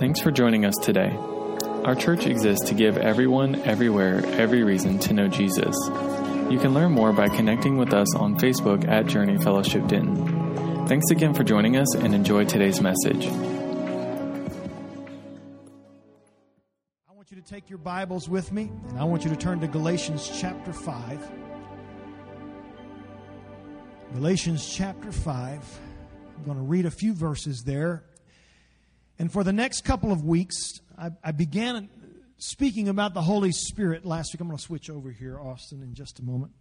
Thanks for joining us today. Our church exists to give everyone, everywhere, every reason to know Jesus. You can learn more by connecting with us on Facebook at Journey Fellowship Denton. Thanks again for joining us and enjoy today's message. I want you to take your Bibles with me, and I want you to turn to Galatians chapter 5. Galatians chapter 5. I'm going to read a few verses there. And for the next couple of weeks, I, I began speaking about the Holy Spirit last week. I'm going to switch over here, Austin, in just a moment.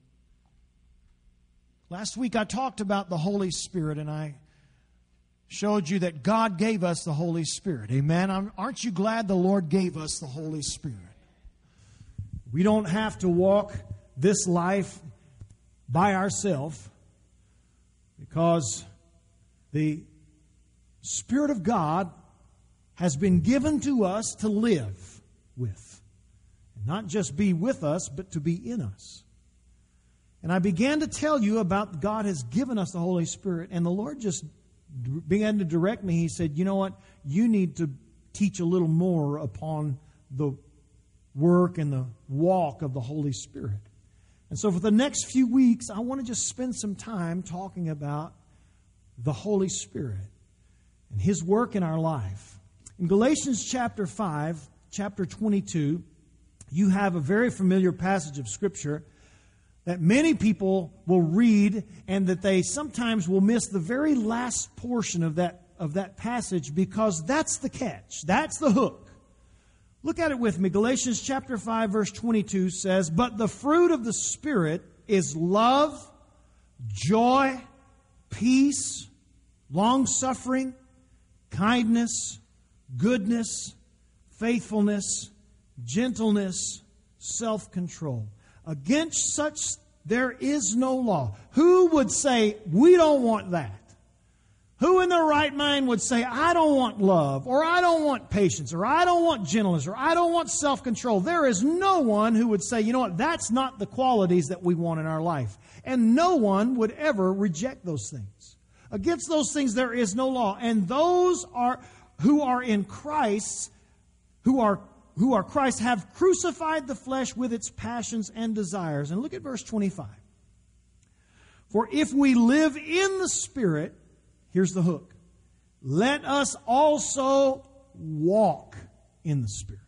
Last week, I talked about the Holy Spirit, and I showed you that God gave us the Holy Spirit. Amen. Aren't you glad the Lord gave us the Holy Spirit? We don't have to walk this life by ourselves because the Spirit of God has been given to us to live with. And not just be with us, but to be in us. And I began to tell you about God has given us the Holy Spirit, and the Lord just began to direct me. He said, You know what? You need to teach a little more upon the work and the walk of the Holy Spirit. And so, for the next few weeks, I want to just spend some time talking about the Holy Spirit and His work in our life. In Galatians chapter 5, chapter 22, you have a very familiar passage of Scripture that many people will read and that they sometimes will miss the very last portion of that, of that passage because that's the catch. That's the hook. Look at it with me. Galatians chapter 5 verse 22 says, But the fruit of the Spirit is love, joy, peace, long suffering, kindness, goodness, faithfulness, gentleness, self control. Against such there is no law. Who would say, We don't want that? Who in their right mind would say, I don't want love, or I don't want patience, or I don't want gentleness, or I don't want self control? There is no one who would say, you know what, that's not the qualities that we want in our life. And no one would ever reject those things. Against those things there is no law. And those are who are in Christ, who are who are Christ have crucified the flesh with its passions and desires. And look at verse 25. For if we live in the Spirit, here's the hook. Let us also walk in the Spirit.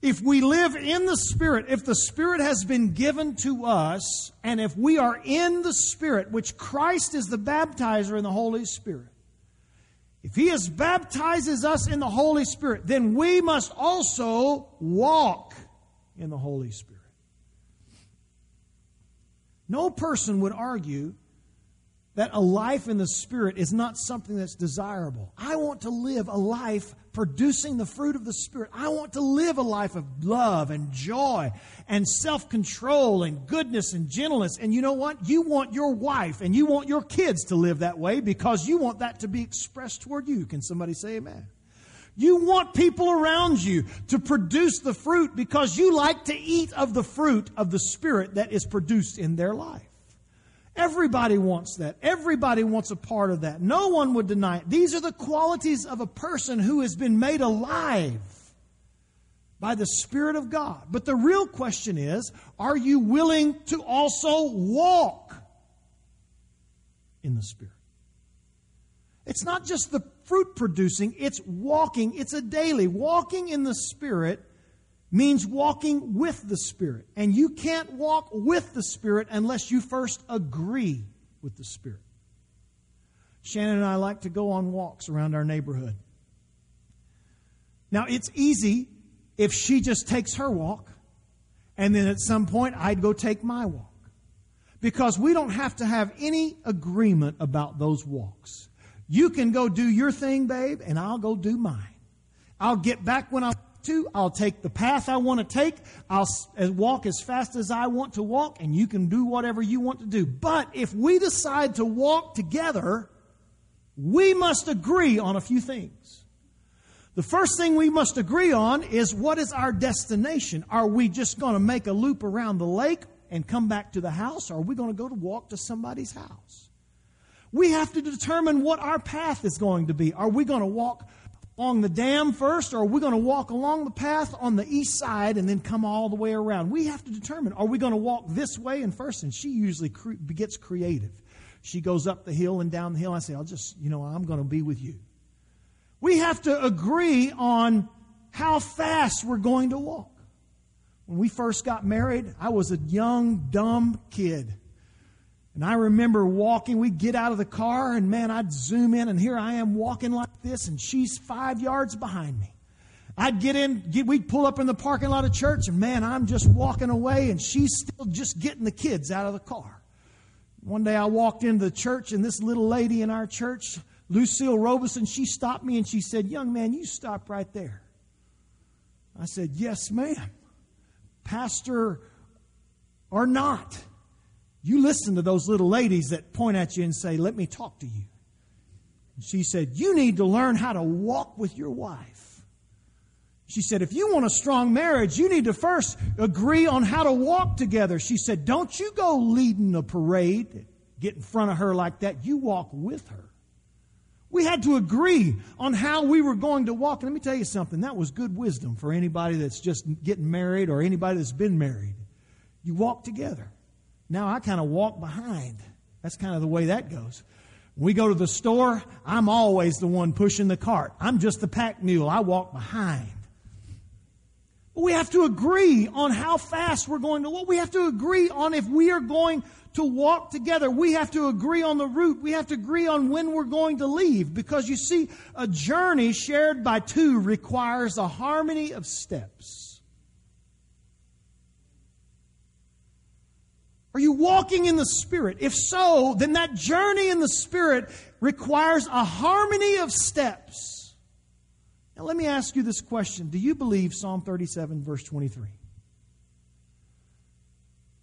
If we live in the Spirit, if the Spirit has been given to us, and if we are in the Spirit, which Christ is the baptizer in the Holy Spirit, if He has baptizes us in the Holy Spirit, then we must also walk in the Holy Spirit. No person would argue that a life in the Spirit is not something that's desirable. I want to live a life producing the fruit of the Spirit. I want to live a life of love and joy and self control and goodness and gentleness. And you know what? You want your wife and you want your kids to live that way because you want that to be expressed toward you. Can somebody say amen? You want people around you to produce the fruit because you like to eat of the fruit of the Spirit that is produced in their life. Everybody wants that. Everybody wants a part of that. No one would deny it. These are the qualities of a person who has been made alive by the Spirit of God. But the real question is are you willing to also walk in the Spirit? It's not just the fruit producing, it's walking. It's a daily. Walking in the Spirit means walking with the Spirit. And you can't walk with the Spirit unless you first agree with the Spirit. Shannon and I like to go on walks around our neighborhood. Now, it's easy if she just takes her walk, and then at some point I'd go take my walk. Because we don't have to have any agreement about those walks. You can go do your thing, babe, and I'll go do mine. I'll get back when I'm to. I'll take the path I want to take. I'll walk as fast as I want to walk, and you can do whatever you want to do. But if we decide to walk together, we must agree on a few things. The first thing we must agree on is what is our destination? Are we just going to make a loop around the lake and come back to the house, or are we going to go to walk to somebody's house? We have to determine what our path is going to be. Are we going to walk along the dam first, or are we going to walk along the path on the east side and then come all the way around? We have to determine are we going to walk this way and first? And she usually cre- gets creative. She goes up the hill and down the hill. I say, I'll just, you know, I'm going to be with you. We have to agree on how fast we're going to walk. When we first got married, I was a young, dumb kid. And I remember walking, we'd get out of the car, and man, I'd zoom in, and here I am walking like this, and she's five yards behind me. I'd get in, get, we'd pull up in the parking lot of church, and man, I'm just walking away, and she's still just getting the kids out of the car. One day I walked into the church, and this little lady in our church, Lucille Robeson, she stopped me and she said, Young man, you stop right there. I said, Yes, ma'am. Pastor or not. You listen to those little ladies that point at you and say, Let me talk to you. And she said, You need to learn how to walk with your wife. She said, If you want a strong marriage, you need to first agree on how to walk together. She said, Don't you go leading a parade, get in front of her like that. You walk with her. We had to agree on how we were going to walk. And let me tell you something, that was good wisdom for anybody that's just getting married or anybody that's been married. You walk together. Now I kind of walk behind. That's kind of the way that goes. We go to the store, I'm always the one pushing the cart. I'm just the pack mule. I walk behind. But we have to agree on how fast we're going to walk. We have to agree on if we are going to walk together. We have to agree on the route. We have to agree on when we're going to leave. Because you see, a journey shared by two requires a harmony of steps. Are you walking in the Spirit? If so, then that journey in the Spirit requires a harmony of steps. Now, let me ask you this question Do you believe Psalm 37, verse 23?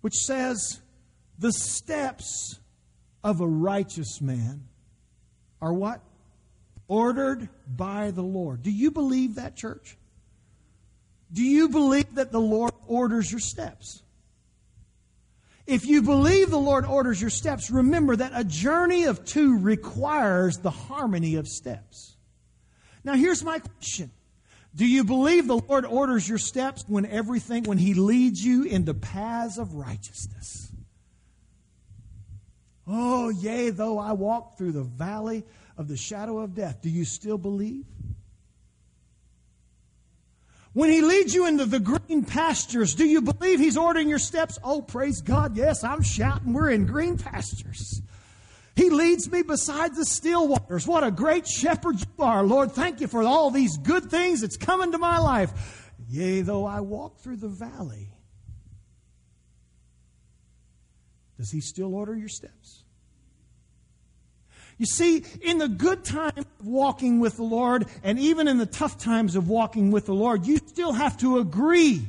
Which says, The steps of a righteous man are what? Ordered by the Lord. Do you believe that, church? Do you believe that the Lord orders your steps? If you believe the Lord orders your steps, remember that a journey of two requires the harmony of steps. Now, here's my question Do you believe the Lord orders your steps when everything, when He leads you into paths of righteousness? Oh, yea, though I walk through the valley of the shadow of death, do you still believe? When he leads you into the green pastures, do you believe he's ordering your steps? Oh, praise God. Yes, I'm shouting. We're in green pastures. He leads me beside the still waters. What a great shepherd you are, Lord. Thank you for all these good things that's come into my life. Yea, though I walk through the valley, does he still order your steps? You see, in the good times of walking with the Lord, and even in the tough times of walking with the Lord, you still have to agree.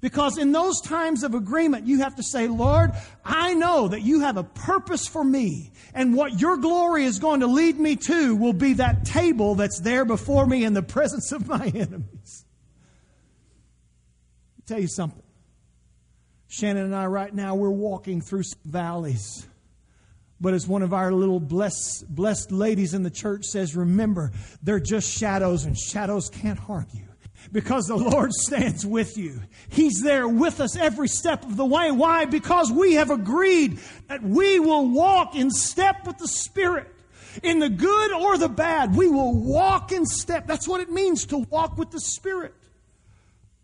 Because in those times of agreement, you have to say, Lord, I know that you have a purpose for me, and what your glory is going to lead me to will be that table that's there before me in the presence of my enemies. Tell you something. Shannon and I, right now, we're walking through some valleys. But as one of our little blessed, blessed ladies in the church says, remember, they're just shadows and shadows can't harm you because the Lord stands with you. He's there with us every step of the way. Why? Because we have agreed that we will walk in step with the Spirit. In the good or the bad, we will walk in step. That's what it means to walk with the Spirit.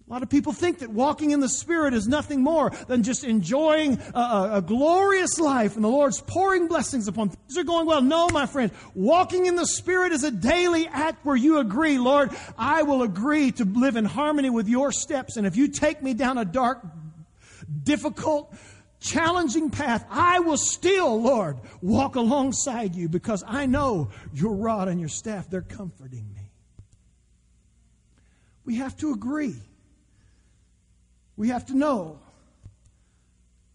A lot of people think that walking in the Spirit is nothing more than just enjoying a, a, a, glorious life and the Lord's pouring blessings upon things are going well. No, my friend. Walking in the Spirit is a daily act where you agree, Lord, I will agree to live in harmony with your steps. And if you take me down a dark, difficult, challenging path, I will still, Lord, walk alongside you because I know your rod and your staff, they're comforting me. We have to agree we have to know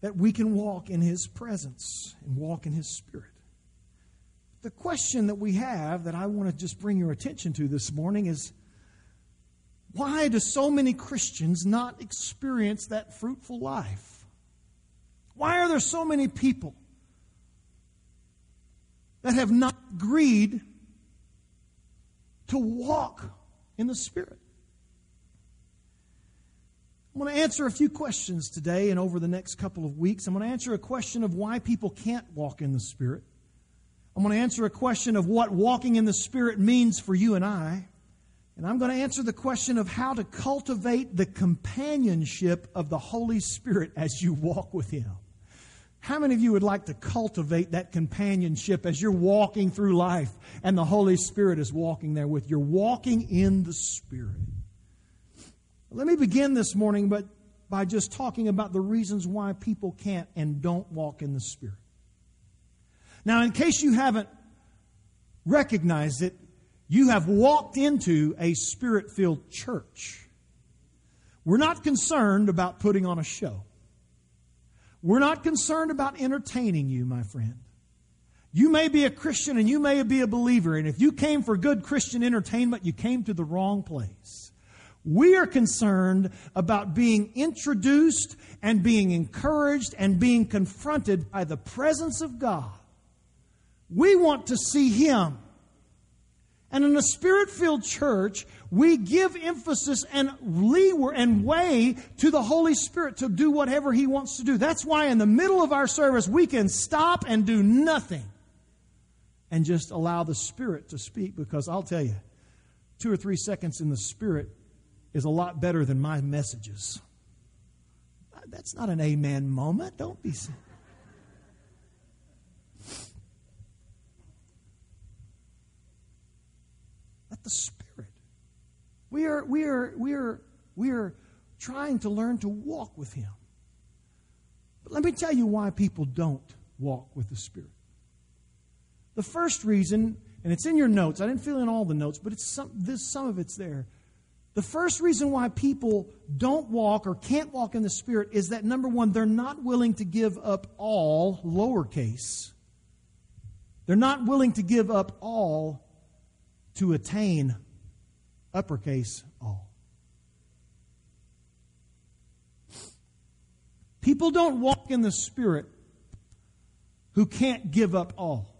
that we can walk in His presence and walk in His Spirit. The question that we have that I want to just bring your attention to this morning is why do so many Christians not experience that fruitful life? Why are there so many people that have not agreed to walk in the Spirit. I'm going to answer a few questions today and over the next couple of weeks. I'm going to answer a question of why people can't walk in the Spirit. I'm going to answer a question of what walking in the Spirit means for you and I. And I'm going to answer the question of how to cultivate the companionship of the Holy Spirit as you walk with Him. How many of you would like to cultivate that companionship as you're walking through life and the Holy Spirit is walking there with you? You're walking in the Spirit. Let me begin this morning but by just talking about the reasons why people can't and don't walk in the Spirit. Now, in case you haven't recognized it, you have walked into a spirit filled church. We're not concerned about putting on a show. We're not concerned about entertaining you, my friend. You may be a Christian and you may be a believer, and if you came for good Christian entertainment, you came to the wrong place. We are concerned about being introduced and being encouraged and being confronted by the presence of God. We want to see Him. And in a spirit filled church, we give emphasis and leeway and way to the Holy Spirit to do whatever He wants to do. That's why in the middle of our service, we can stop and do nothing and just allow the Spirit to speak because I'll tell you, two or three seconds in the Spirit is a lot better than my messages. Uh, that's not an amen moment. Don't be. Let the Spirit. We are, we are, we are, we are trying to learn to walk with Him. But let me tell you why people don't walk with the Spirit. The first reason, and it's in your notes, I didn't fill in all the notes, but it's some, this, some of it's there. The first reason why people don't walk or can't walk in the Spirit is that number one, they're not willing to give up all, lowercase. They're not willing to give up all to attain uppercase all. People don't walk in the Spirit who can't give up all,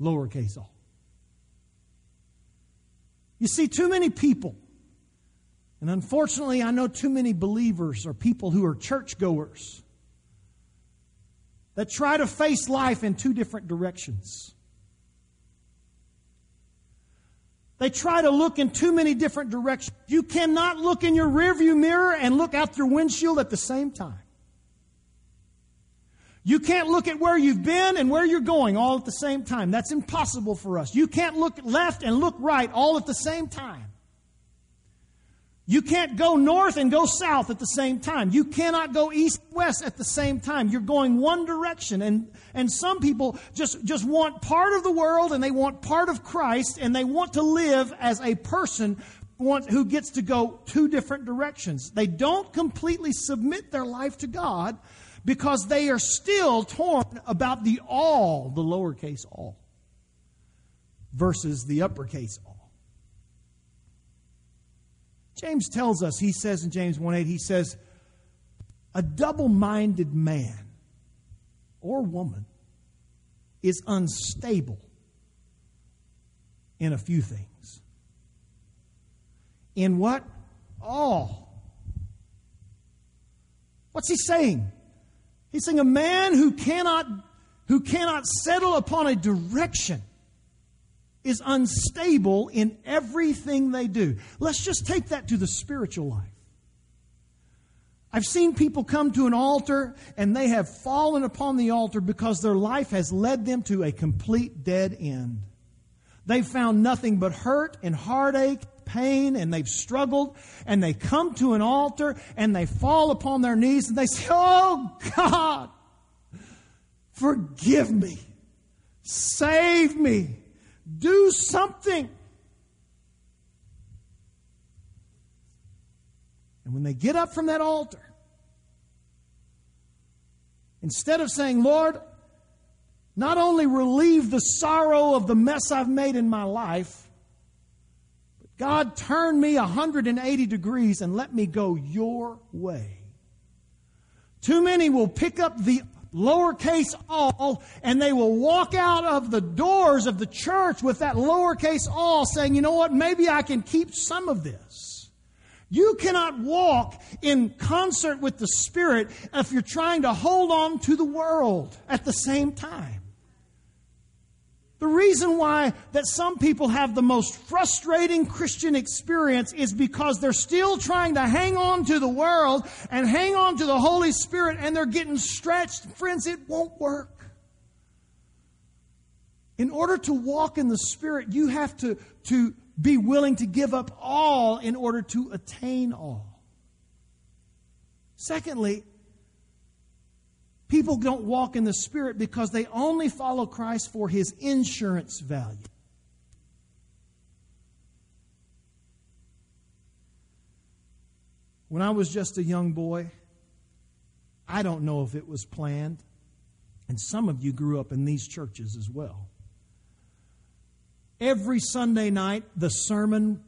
lowercase all. You see, too many people, and unfortunately, I know too many believers or people who are churchgoers that try to face life in two different directions. They try to look in too many different directions. You cannot look in your rearview mirror and look out your windshield at the same time. You can't look at where you've been and where you're going all at the same time. That's impossible for us. You can't look left and look right all at the same time. You can't go north and go south at the same time. You cannot go east west at the same time. You're going one direction. And, and some people just, just want part of the world and they want part of Christ and they want to live as a person who gets to go two different directions. They don't completely submit their life to God because they are still torn about the all, the lowercase all, versus the uppercase all. James tells us, he says in James 1 8, he says, a double minded man or woman is unstable in a few things. In what? All. What's he saying? He's saying a man who cannot who cannot settle upon a direction is unstable in everything they do. Let's just take that to the spiritual life. I've seen people come to an altar and they have fallen upon the altar because their life has led them to a complete dead end. They've found nothing but hurt and heartache, pain, and they've struggled. And they come to an altar and they fall upon their knees and they say, Oh God, forgive me, save me. Do something. And when they get up from that altar, instead of saying, Lord, not only relieve the sorrow of the mess I've made in my life, but God, turn me 180 degrees and let me go your way. Too many will pick up the lowercase all, and they will walk out of the doors of the church with that lowercase all saying, you know what, maybe I can keep some of this. You cannot walk in concert with the Spirit if you're trying to hold on to the world at the same time. The reason why that some people have the most frustrating Christian experience is because they're still trying to hang on to the world and hang on to the Holy Spirit and they're getting stretched. Friends, it won't work. In order to walk in the Spirit, you have to, to be willing to give up all in order to attain all. Secondly, People don't walk in the Spirit because they only follow Christ for his insurance value. When I was just a young boy, I don't know if it was planned, and some of you grew up in these churches as well. Every Sunday night, the sermon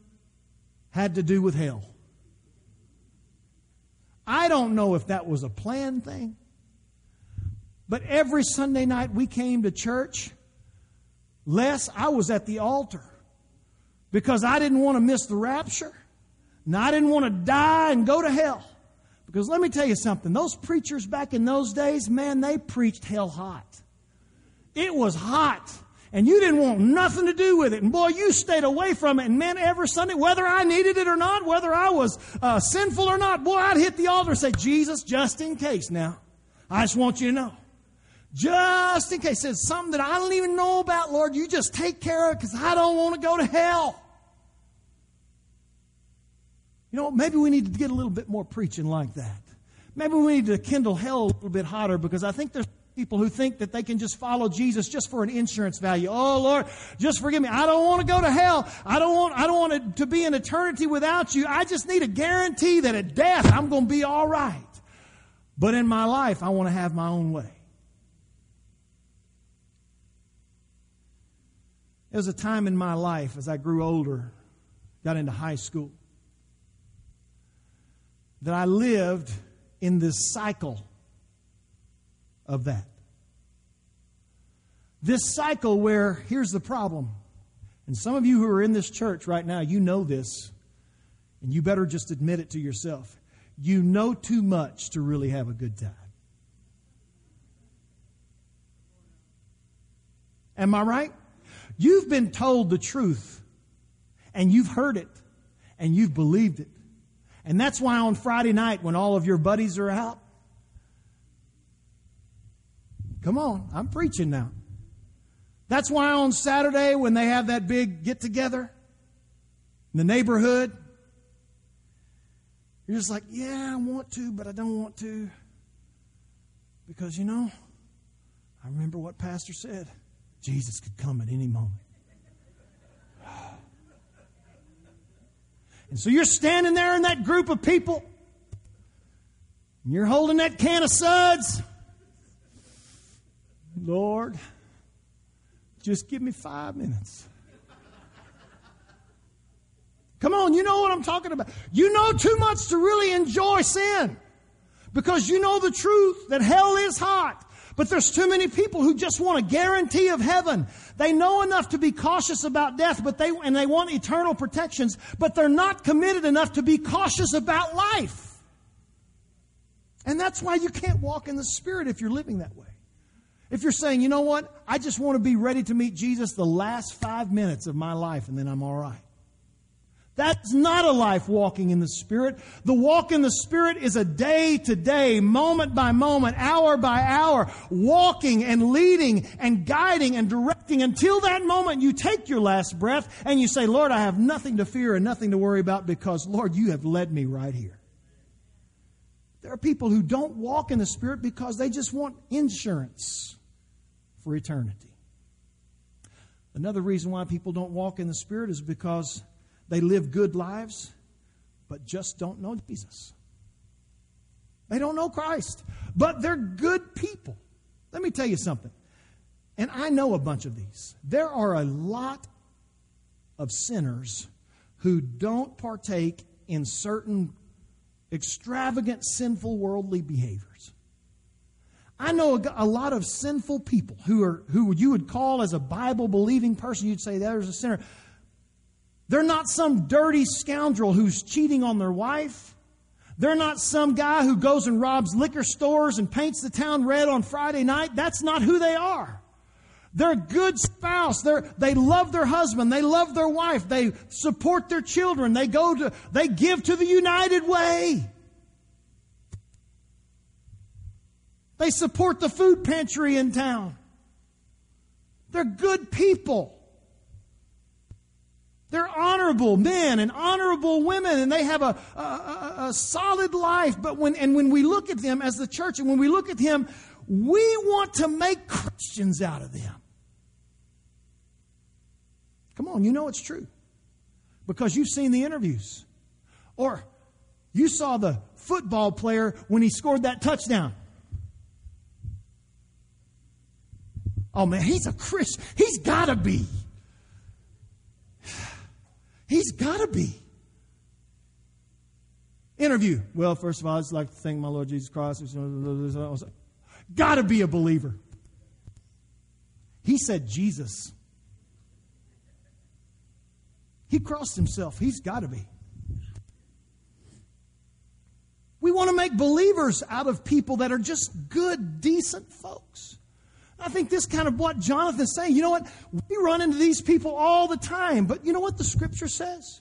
had to do with hell. I don't know if that was a planned thing. But every Sunday night we came to church, Les, I was at the altar because I didn't want to miss the rapture. And I didn't want to die and go to hell. Because let me tell you something, those preachers back in those days, man, they preached hell hot. It was hot. And you didn't want nothing to do with it. And boy, you stayed away from it. And man, every Sunday, whether I needed it or not, whether I was uh, sinful or not, boy, I'd hit the altar and say, Jesus, just in case now. I just want you to know. Just in case. It's something that I don't even know about, Lord. You just take care of it because I don't want to go to hell. You know, maybe we need to get a little bit more preaching like that. Maybe we need to kindle hell a little bit hotter because I think there's people who think that they can just follow Jesus just for an insurance value. Oh Lord, just forgive me. I don't want to go to hell. I don't want I don't want to be an eternity without you. I just need a guarantee that at death I'm going to be all right. But in my life I want to have my own way. There was a time in my life as I grew older, got into high school, that I lived in this cycle of that. This cycle where, here's the problem. And some of you who are in this church right now, you know this, and you better just admit it to yourself. You know too much to really have a good time. Am I right? You've been told the truth and you've heard it and you've believed it. And that's why on Friday night when all of your buddies are out, come on, I'm preaching now. That's why on Saturday when they have that big get together in the neighborhood, you're just like, yeah, I want to, but I don't want to. Because, you know, I remember what Pastor said. Jesus could come at any moment. And so you're standing there in that group of people, and you're holding that can of suds. Lord, just give me five minutes. Come on, you know what I'm talking about. You know too much to really enjoy sin because you know the truth that hell is hot but there's too many people who just want a guarantee of heaven. They know enough to be cautious about death, but they, and they want eternal protections, but they're not committed enough to be cautious about life. And that's why you can't walk in the Spirit if you're living that way. If you're saying, you know what, I just want to be ready to meet Jesus the last five minutes of my life and then I'm all right. That's not a life walking in the Spirit. The walk in the Spirit is a day to day, moment by moment, hour by hour, walking and leading and guiding and directing until that moment you take your last breath and you say, Lord, I have nothing to fear and nothing to worry about because, Lord, you have led me right here. There are people who don't walk in the Spirit because they just want insurance for eternity. Another reason why people don't walk in the Spirit is because they live good lives, but just don't know Jesus. They don't know Christ, but they're good people. Let me tell you something. And I know a bunch of these. There are a lot of sinners who don't partake in certain extravagant, sinful, worldly behaviors. I know a, lot of sinful people who are who you would call as a Bible believing person, you'd say there's a sinner. They're not some dirty scoundrel who's cheating on their wife. They're not some guy who goes and robs liquor stores and paints the town red on Friday night. That's not who they are. They're a good spouse. They're, they love their husband. They love their wife. They support their children. They go to, they give to the United Way. They support the food pantry in town. They're good people. They're honorable men and honorable women, and they have a, a, a, solid life. But when, and when we look at them as the church, and when we look at them, we want to make Christians out of them. Come on, you know it's true. Because you've seen the interviews. Or you saw the football player when he scored that touchdown. Oh man, he's a Christian. He's got to be. He's got to be. Interview. Well, first of all, I'd just like to thank my Lord Jesus Christ. Got to be a believer. He said Jesus. He crossed himself. He's got to be. We want to make believers out of people that are just good, decent folks. I think this kind of what Jonathan's saying. You know what? We run into these people all the time, but you know what the scripture says?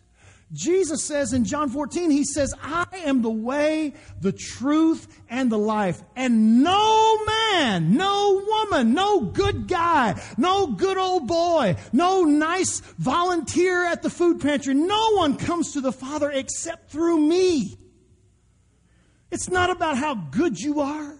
Jesus says in John 14, He says, I am the way, the truth, and the life. And no man, no woman, no good guy, no good old boy, no nice volunteer at the food pantry, no one comes to the Father except through me. It's not about how good you are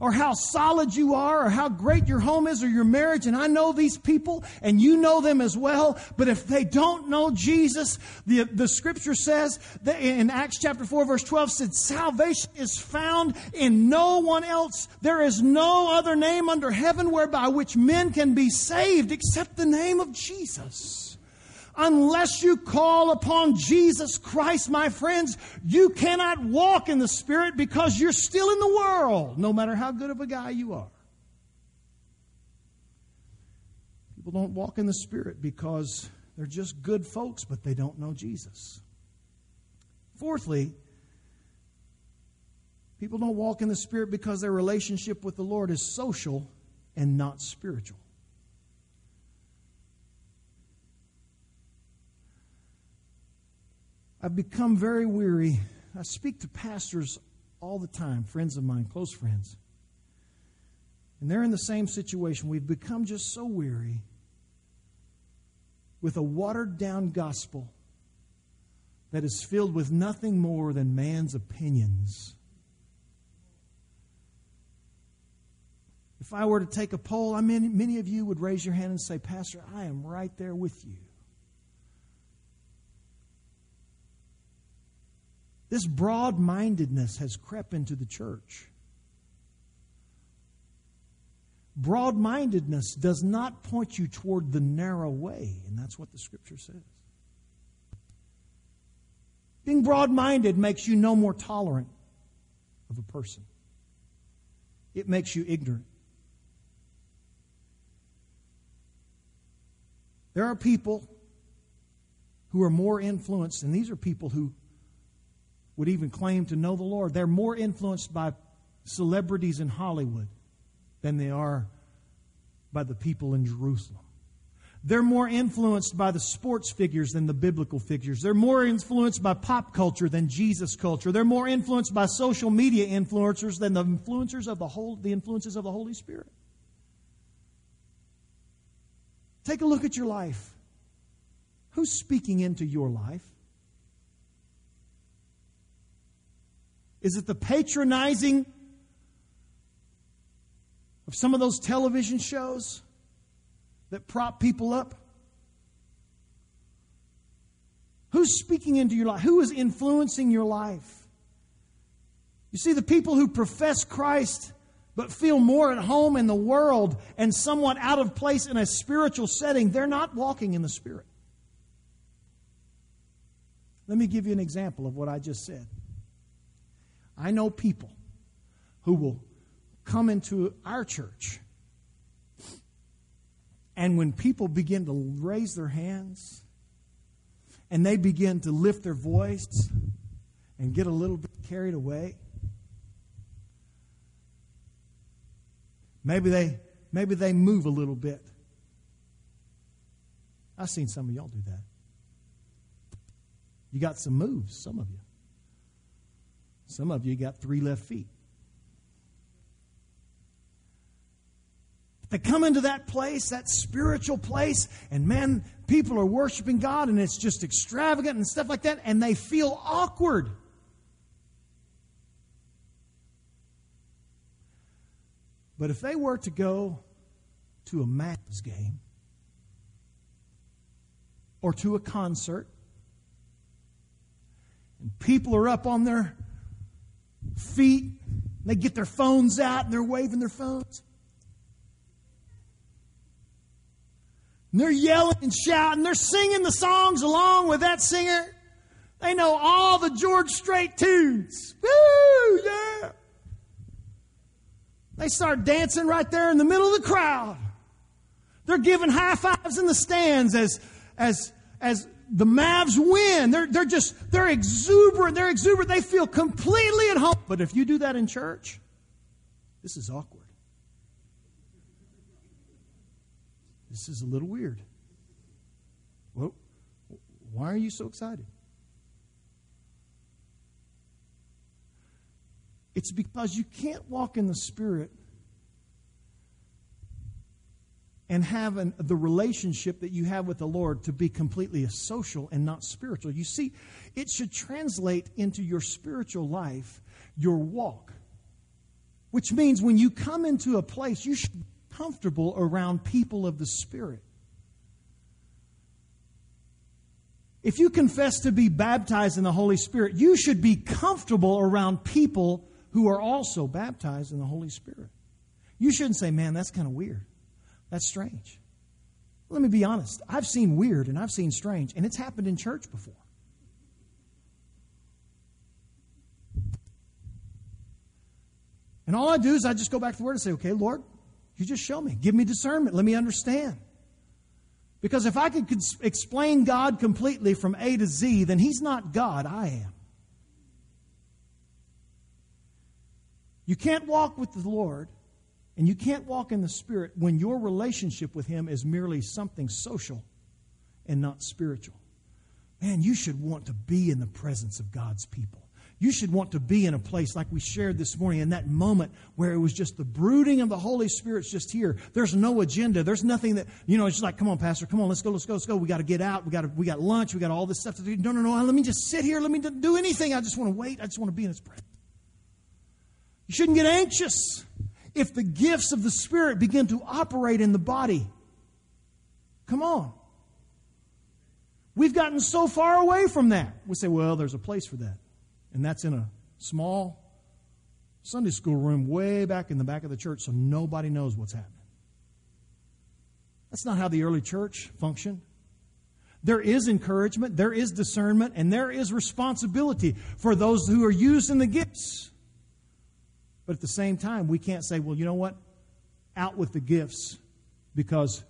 or how solid you are or how great your home is or your marriage. And I know these people and you know them as well. But if they don't know Jesus, the, the scripture says that in Acts chapter 4 verse 12 said salvation is found in no one else. There is no other name under heaven whereby which men can be saved except the name of Jesus. Unless you call upon Jesus Christ, my friends, you cannot walk in the Spirit because you're still in the world, no matter how good of a guy you are. People don't walk in the Spirit because they're just good folks, but they don't know Jesus. Fourthly, people don't walk in the Spirit because their relationship with the Lord is social and not spiritual. I've become very weary. I speak to pastors all the time, friends of mine, close friends. And they're in the same situation. We've become just so weary with a watered down gospel that is filled with nothing more than man's opinions. If I were to take a poll, I mean, many of you would raise your hand and say, Pastor, I am right there with you. This broad mindedness has crept into the church. Broad mindedness does not point you toward the narrow way, and that's what the scripture says. Being broad minded makes you no more tolerant of a person, it makes you ignorant. There are people who are more influenced, and these are people who would even claim to know the Lord. They're more influenced by celebrities in Hollywood than they are by the people in Jerusalem. They're more influenced by the sports figures than the biblical figures. They're more influenced by pop culture than Jesus culture. They're more influenced by social media influencers than the influencers of the whole, the influences of the Holy Spirit. Take a look at your life. Who's speaking into your life? Is it the patronizing of some of those television shows that prop people up? Who's speaking into your life? Who is influencing your life? You see, the people who profess Christ but feel more at home in the world and somewhat out of place in a spiritual setting, they're not walking in the Spirit. Let me give you an example of what I just said. I know people who will come into our church. And when people begin to raise their hands and they begin to lift their voice and get a little bit carried away, maybe they maybe they move a little bit. I've seen some of y'all do that. You got some moves, some of you. Some of you got three left feet. They come into that place, that spiritual place, and man, people are worshiping God and it's just extravagant and stuff like that, and they feel awkward. But if they were to go to a Mavs game or to a concert, and people are up on their feet, they get their phones out and they're waving their phones. And they're yelling and shouting. They're singing the songs along with that singer. They know all the George Strait tunes. Woo, yeah. They start dancing right there in the middle of the crowd. They're giving high fives in the stands as, as, as the Mavs win. They're, they're just, they're exuberant. They're exuberant. They feel completely at home. But if you do that in church, this is awkward. This is a little weird. Well, why are you so excited? It's because you can't walk in the Spirit and have an, the relationship that you have with the Lord to be completely social and not spiritual. You see, it should translate into your spiritual life, your walk. Which means when you come into a place, you should be comfortable around people of the Spirit. If you confess to be baptized in the Holy Spirit, you should be comfortable around people who are also baptized in the Holy Spirit. You shouldn't say, man, that's kind of weird. That's strange. Let me be honest. I've seen weird and I've seen strange, and it's happened in church before. And all I do is I just go back to the Word and say, okay, Lord, you just show me. Give me discernment. Let me understand. Because if I could explain God completely from A to Z, then He's not God, I am. You can't walk with the Lord and you can't walk in the Spirit when your relationship with Him is merely something social and not spiritual. Man, you should want to be in the presence of God's people. You should want to be in a place like we shared this morning in that moment where it was just the brooding of the Holy Spirit's just here. There's no agenda. There's nothing that, you know, it's just like, come on, Pastor, come on, let's go, let's go, let's go. We got to get out. We got to, we got lunch. We got all this stuff to do. No, no, no. Let me just sit here. Let me do anything. I just want to wait. I just want to be in His presence. You shouldn't get anxious if the gifts of the Spirit begin to operate in the body. Come on. We've gotten so far away from that. We say, well, there's a place for that and that's in a small Sunday school room way back in the back of the church so nobody knows what's happening. That's not how the early church functioned. There is encouragement, there is discernment, and there is responsibility for those who are using the gifts. But at the same time, we can't say, well, you know what? Out with the gifts because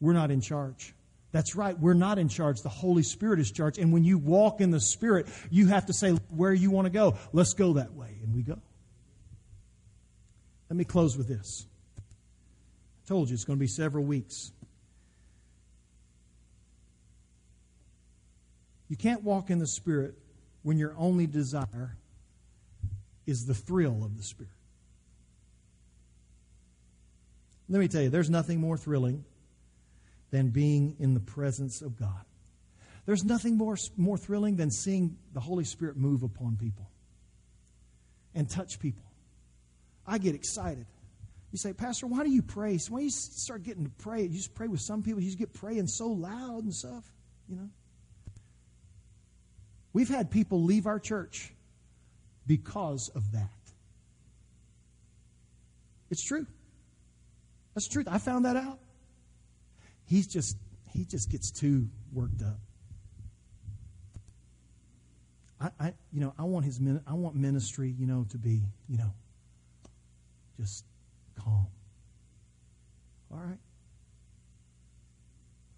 we're not in charge. That's right. We're not in charge. The Holy Spirit is charged. And when you walk in the Spirit, you have to say where you want to go. Let's go that way. And we go. Let me close with this. I told you it's going to be several weeks. You can't walk in the Spirit when your only desire is the thrill of the Spirit. Let me tell you, there's nothing more thrilling than being in the presence of God. There's nothing more, more thrilling than seeing the Holy Spirit move upon people and touch people. I get excited. You say, Pastor, why do you pray? So when you start getting to pray, you just pray with some people, you just get praying so loud and stuff, you know. We've had people leave our church because of that. It's true. That's the truth. I found that out he's just he just gets too worked up. I, I you know I want his I want ministry you know to be you know just calm. All right.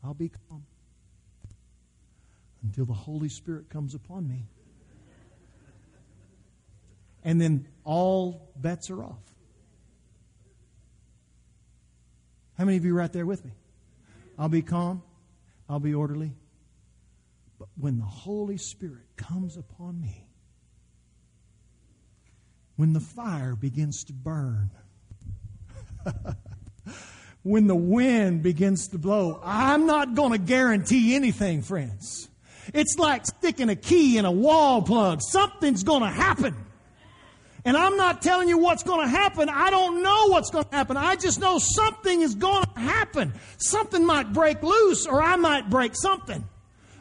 I'll be calm until the Holy Spirit comes upon me. And then all bets are off. How many of you are right there with me? I'll be calm, I'll be orderly. But when the Holy Spirit comes upon me, when the fire begins to burn, when the wind begins to blow, I'm not going to guarantee anything, friends. It's like sticking a key in a wall plug. Something's going to happen. And I'm not telling you what's going to happen. I don't know what's going to happen. I just know something is going to happen. Something might break loose or I might break something.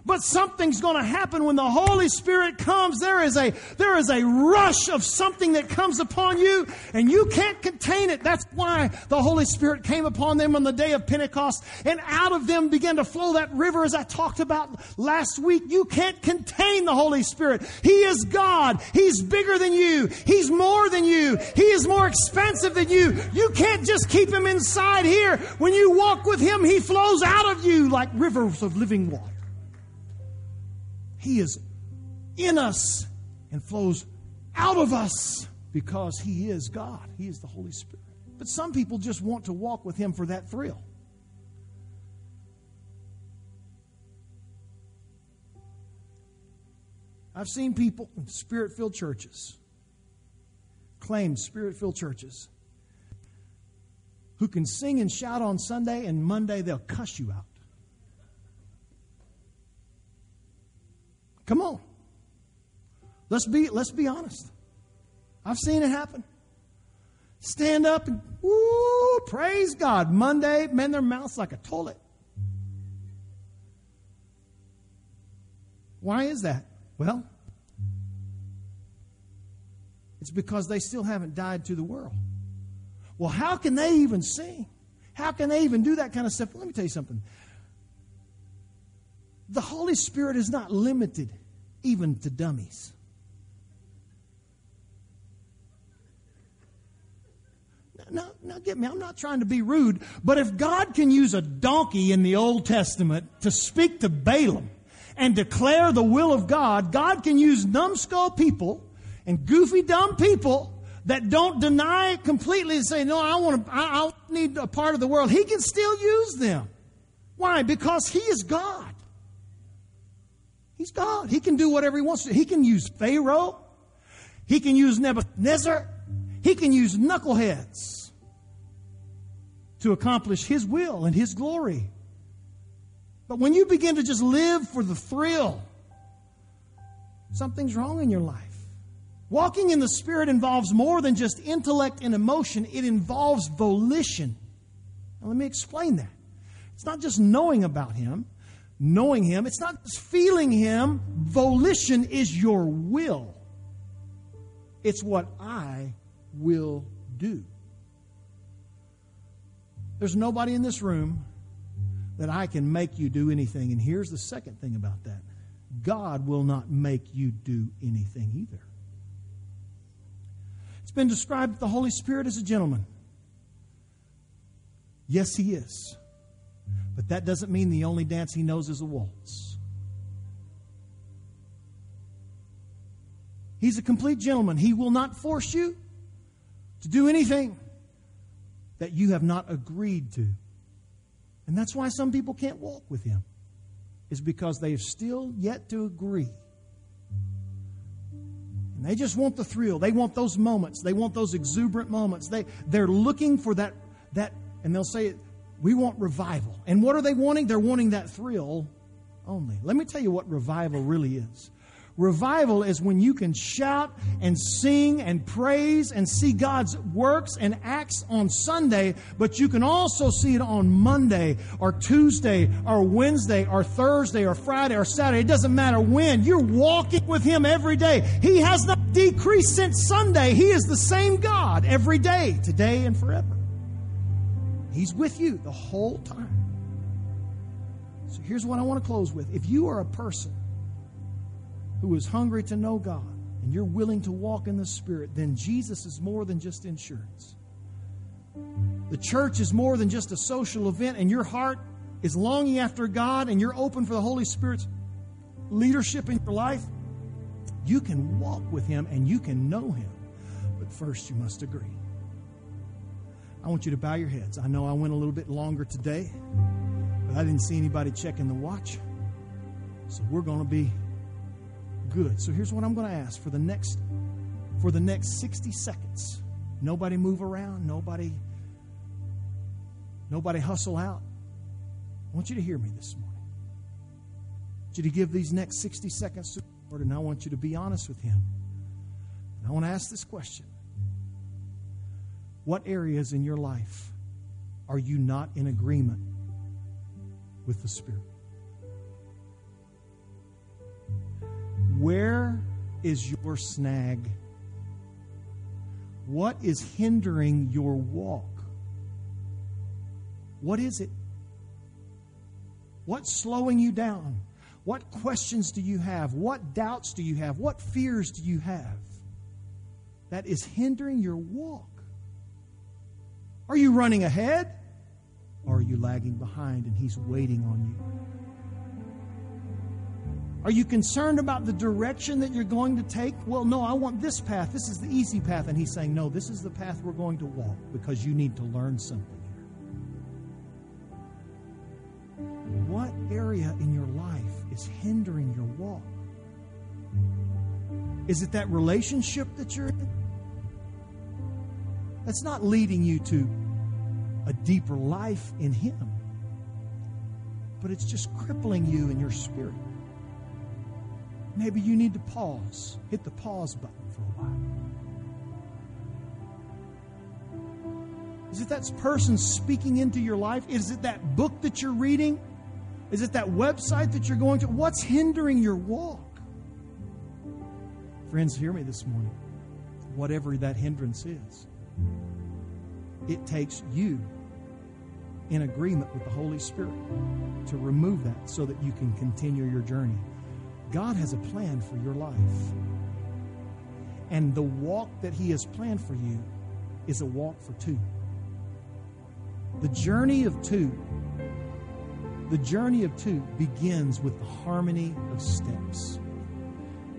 But something's going to happen when the Holy Spirit comes. There is a, there is a rush of something that comes upon you and you can't contain it. That's why the Holy Spirit came upon them on the day of Pentecost and out of them began to flow that river as I talked about last week. You can't contain the Holy Spirit. He is God. He's bigger than you. He's more than you. He is more expensive than you. You can't just keep him inside here. When you walk with him, he flows out of you like rivers of living water. He is in us and flows out of us because He is God. He is the Holy Spirit. But some people just want to walk with Him for that thrill. I've seen people in spirit filled churches, claim spirit filled churches, who can sing and shout on Sunday and Monday they'll cuss you out. Come on. Let's be, let's be honest. I've seen it happen. Stand up and, woo, praise God. Monday, man, their mouth's like a toilet. Why is that? Well, it's because they still haven't died to the world. Well, how can they even sing? How can they even do that kind of stuff? Let me tell you something the Holy Spirit is not limited even to dummies. Now, now get me, I'm not trying to be rude, but if God can use a donkey in the Old Testament to speak to Balaam and declare the will of God, God can use numbskull people and goofy dumb people that don't deny it completely and say, no, I want to, I, I need a part of the world. He can still use them. Why? Because He is God. He's God. He can do whatever he wants to. He can use Pharaoh. He can use Nebuchadnezzar. He can use knuckleheads to accomplish his will and his glory. But when you begin to just live for the thrill, something's wrong in your life. Walking in the Spirit involves more than just intellect and emotion, it involves volition. Now, let me explain that. It's not just knowing about Him, knowing Him. It's not just feeling Him. Volition is your will. It's what I will do. There's nobody in this room that I can make you do anything. And here's the second thing about that God will not make you do anything either. It's been described the Holy Spirit as a gentleman. Yes, He is. But that doesn't mean the only dance he knows is a waltz. He's a complete gentleman. He will not force you to do anything that you have not agreed to. And that's why some people can't walk with him, is because they have still yet to agree. And they just want the thrill. They want those moments. They want those exuberant moments. They, they're looking for that, that, and they'll say, we want revival. And what are they wanting? They're wanting that thrill only. Let me tell you what revival really is. Revival is when you can shout and sing and praise and see God's works and acts on Sunday, but you can also see it on Monday or Tuesday or Wednesday or Thursday or Friday or Saturday. It doesn't matter when. You're walking with Him every day. He has not decreased since Sunday. He is the same God every day, today and forever. He's with you the whole time. So here's what I want to close with. If you are a person who is hungry to know God and you're willing to walk in the Spirit, then Jesus is more than just insurance. the church is more than just a social event and your heart is longing after God and you're open for the Holy Spirit's leadership in your life, you can walk with Him and you can know Him. But first, you must agree. I want you to bow your heads. I know I went a little bit longer today, but I didn't see anybody checking the watch. So we're going to be good. So here's what I'm going to ask for the next for the next 60 seconds. Nobody move around, nobody nobody hustle out. I want you to hear me this morning. I want you to give these next 60 seconds to the Lord, and I want you to be honest with Him. And I want to ask this question What areas in your life are you not in agreement with the Spirit? Where is your snag? What is hindering your walk? What is it? What's slowing you down? What questions do you have? What doubts do you have? What fears do you have that is hindering your walk? Are you running ahead or are you lagging behind and He's waiting on you? Are you concerned about the direction that you're going to take? Well, no, I want this path. This is the easy path. And He's saying, no, this is the path we're going to walk because you need to learn something here. What area in your life is hindering your walk? Is it that relationship that you're in? That's not leading you to a deeper life in Him, but it's just crippling you in your spirit. Maybe you need to pause. Hit the pause button for a while. Is it that person speaking into your life? Is it that book that you're reading? Is it that website that you're going to? What's hindering your walk? Friends, hear me this morning. Whatever that hindrance is, it takes you in agreement with the Holy Spirit to remove that so that you can continue your journey. God has a plan for your life. And the walk that He has planned for you is a walk for two. The journey of two, the journey of two begins with the harmony of steps.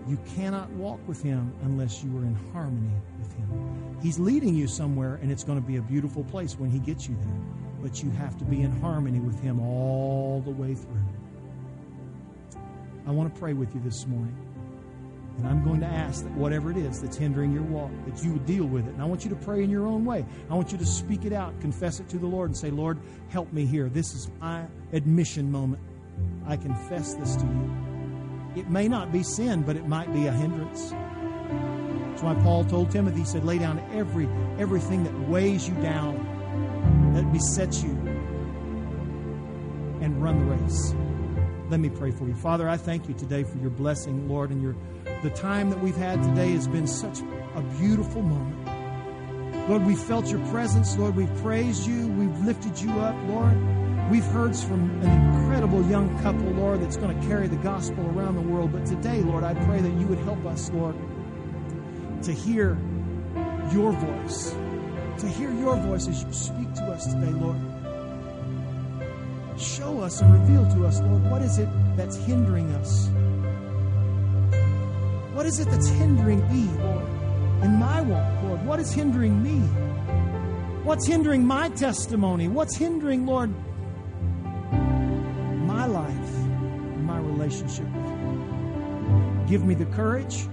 You cannot walk with Him unless you are in harmony with Him. He's leading you somewhere, and it's going to be a beautiful place when He gets you there. But you have to be in harmony with Him all the way through. I want to pray with you this morning. And I'm going to ask that whatever it is that's hindering your walk, that you would deal with it. And I want you to pray in your own way. I want you to speak it out, confess it to the Lord, and say, Lord, help me here. This is my admission moment. I confess this to you. It may not be sin, but it might be a hindrance. That's why Paul told Timothy, he said, lay down every everything that weighs you down, that besets you, and run the race. Let me pray for you. Father, I thank you today for your blessing, Lord, and your the time that we've had today has been such a beautiful moment. Lord, we felt your presence. Lord, we've praised you. We've lifted you up, Lord. We've heard from an incredible young couple, Lord, that's going to carry the gospel around the world. But today, Lord, I pray that you would help us, Lord, to hear your voice, to hear your voice as you speak to us today, Lord. Show us and reveal to us, Lord, what is it that's hindering us? What is it that's hindering me, Lord, in my walk, Lord? What is hindering me? What's hindering my testimony? What's hindering, Lord, relationship with you? Give me the courage,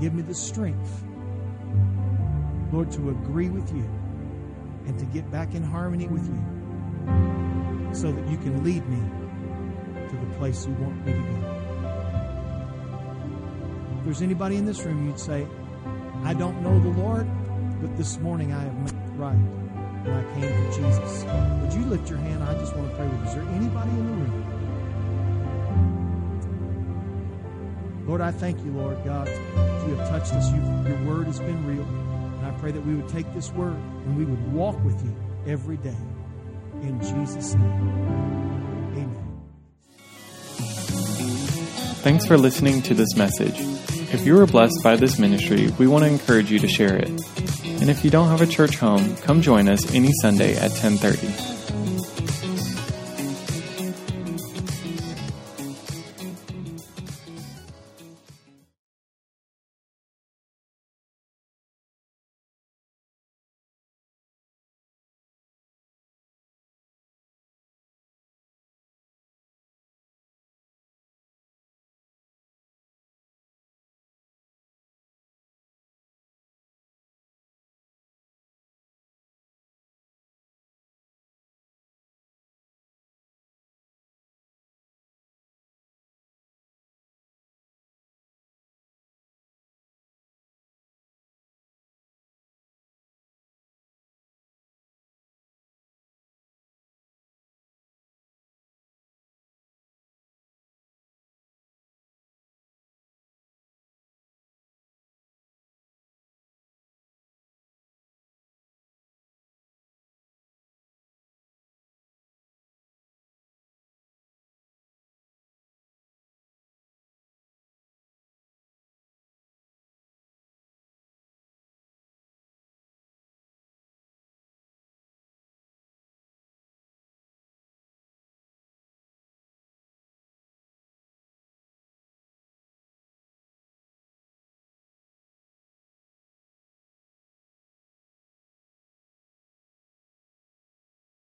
give me the strength, Lord, to agree with you and to get back in harmony with you so that you can lead me to the place you want me to go. If there's anybody in this room, you'd say, I don't know the Lord, but this morning I have made it right. And I came to Jesus. Would you lift your hand? I just want to pray with you. Is there anybody in the room? Lord, I thank you, Lord God, that you have touched us. You, your word has been real. And I pray that we would take this word and we would walk with you every day. In Jesus' name, amen. Thanks for listening to this message. If you were blessed by this ministry, we want to encourage you to share it. And if you don't have a church home, come join us any Sunday at 1030.